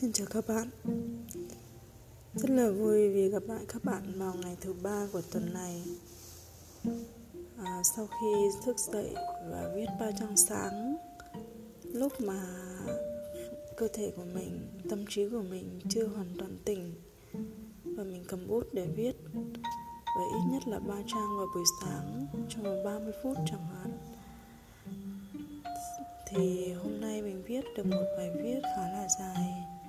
Xin chào các bạn. Rất là vui vì gặp lại các bạn vào ngày thứ ba của tuần này. À, Sau khi thức dậy và viết ba trang sáng Lúc mà cơ thể của mình, tâm trí của mình chưa hoàn toàn tỉnh Và mình cầm bút để viết Và ít nhất là ba trang vào buổi sáng trong vòng 30 phút chẳng hạn thì hôm nay mình viết được một bài viết khá là dài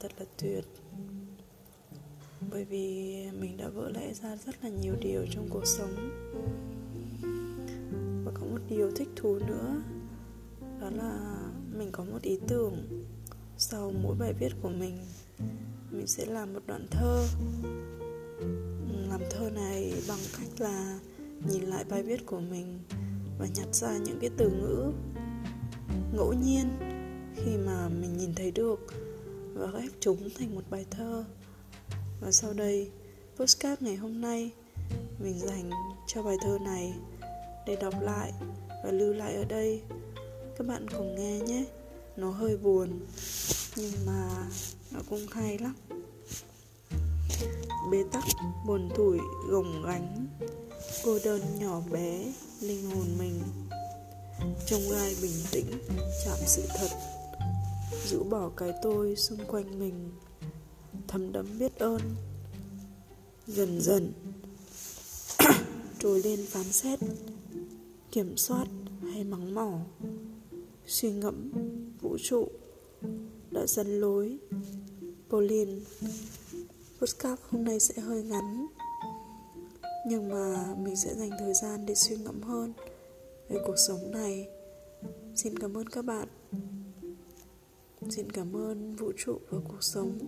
thật là tuyệt. Bởi vì mình đã vỡ lẽ ra rất là nhiều điều trong cuộc sống. Và có một điều thích thú nữa, đó là mình có một ý tưởng. Sau mỗi bài viết của mình mình sẽ làm một đoạn thơ. Làm thơ này bằng cách là nhìn lại bài viết của mình và nhặt ra những cái từ ngữ. Ngẫu nhiên, khi mà mình nhìn thấy được và ghép chúng thành một bài thơ. Và sau đây, postcard ngày hôm nay, mình dành cho bài thơ này để đọc lại và lưu lại ở đây. Các bạn cùng nghe nhé. Nó hơi buồn, nhưng mà nó cũng hay lắm. Bế tắc, buồn tủi, gồng gánh. Cô đơn nhỏ bé, linh hồn mình. Trong gai bình tĩnh, chạm sự thật rũ bỏ cái tôi xung quanh mình, thấm đẫm biết ơn. Dần dần, trồi lên phán xét, kiểm soát hay mắng mỏ. Suy ngẫm, vũ trụ đã dẫn lối. Pauline Postcard hôm nay sẽ hơi ngắn, nhưng mà mình sẽ dành thời gian để suy ngẫm hơn về cuộc sống này. Xin cảm ơn các bạn xin cảm ơn vũ trụ và cuộc sống.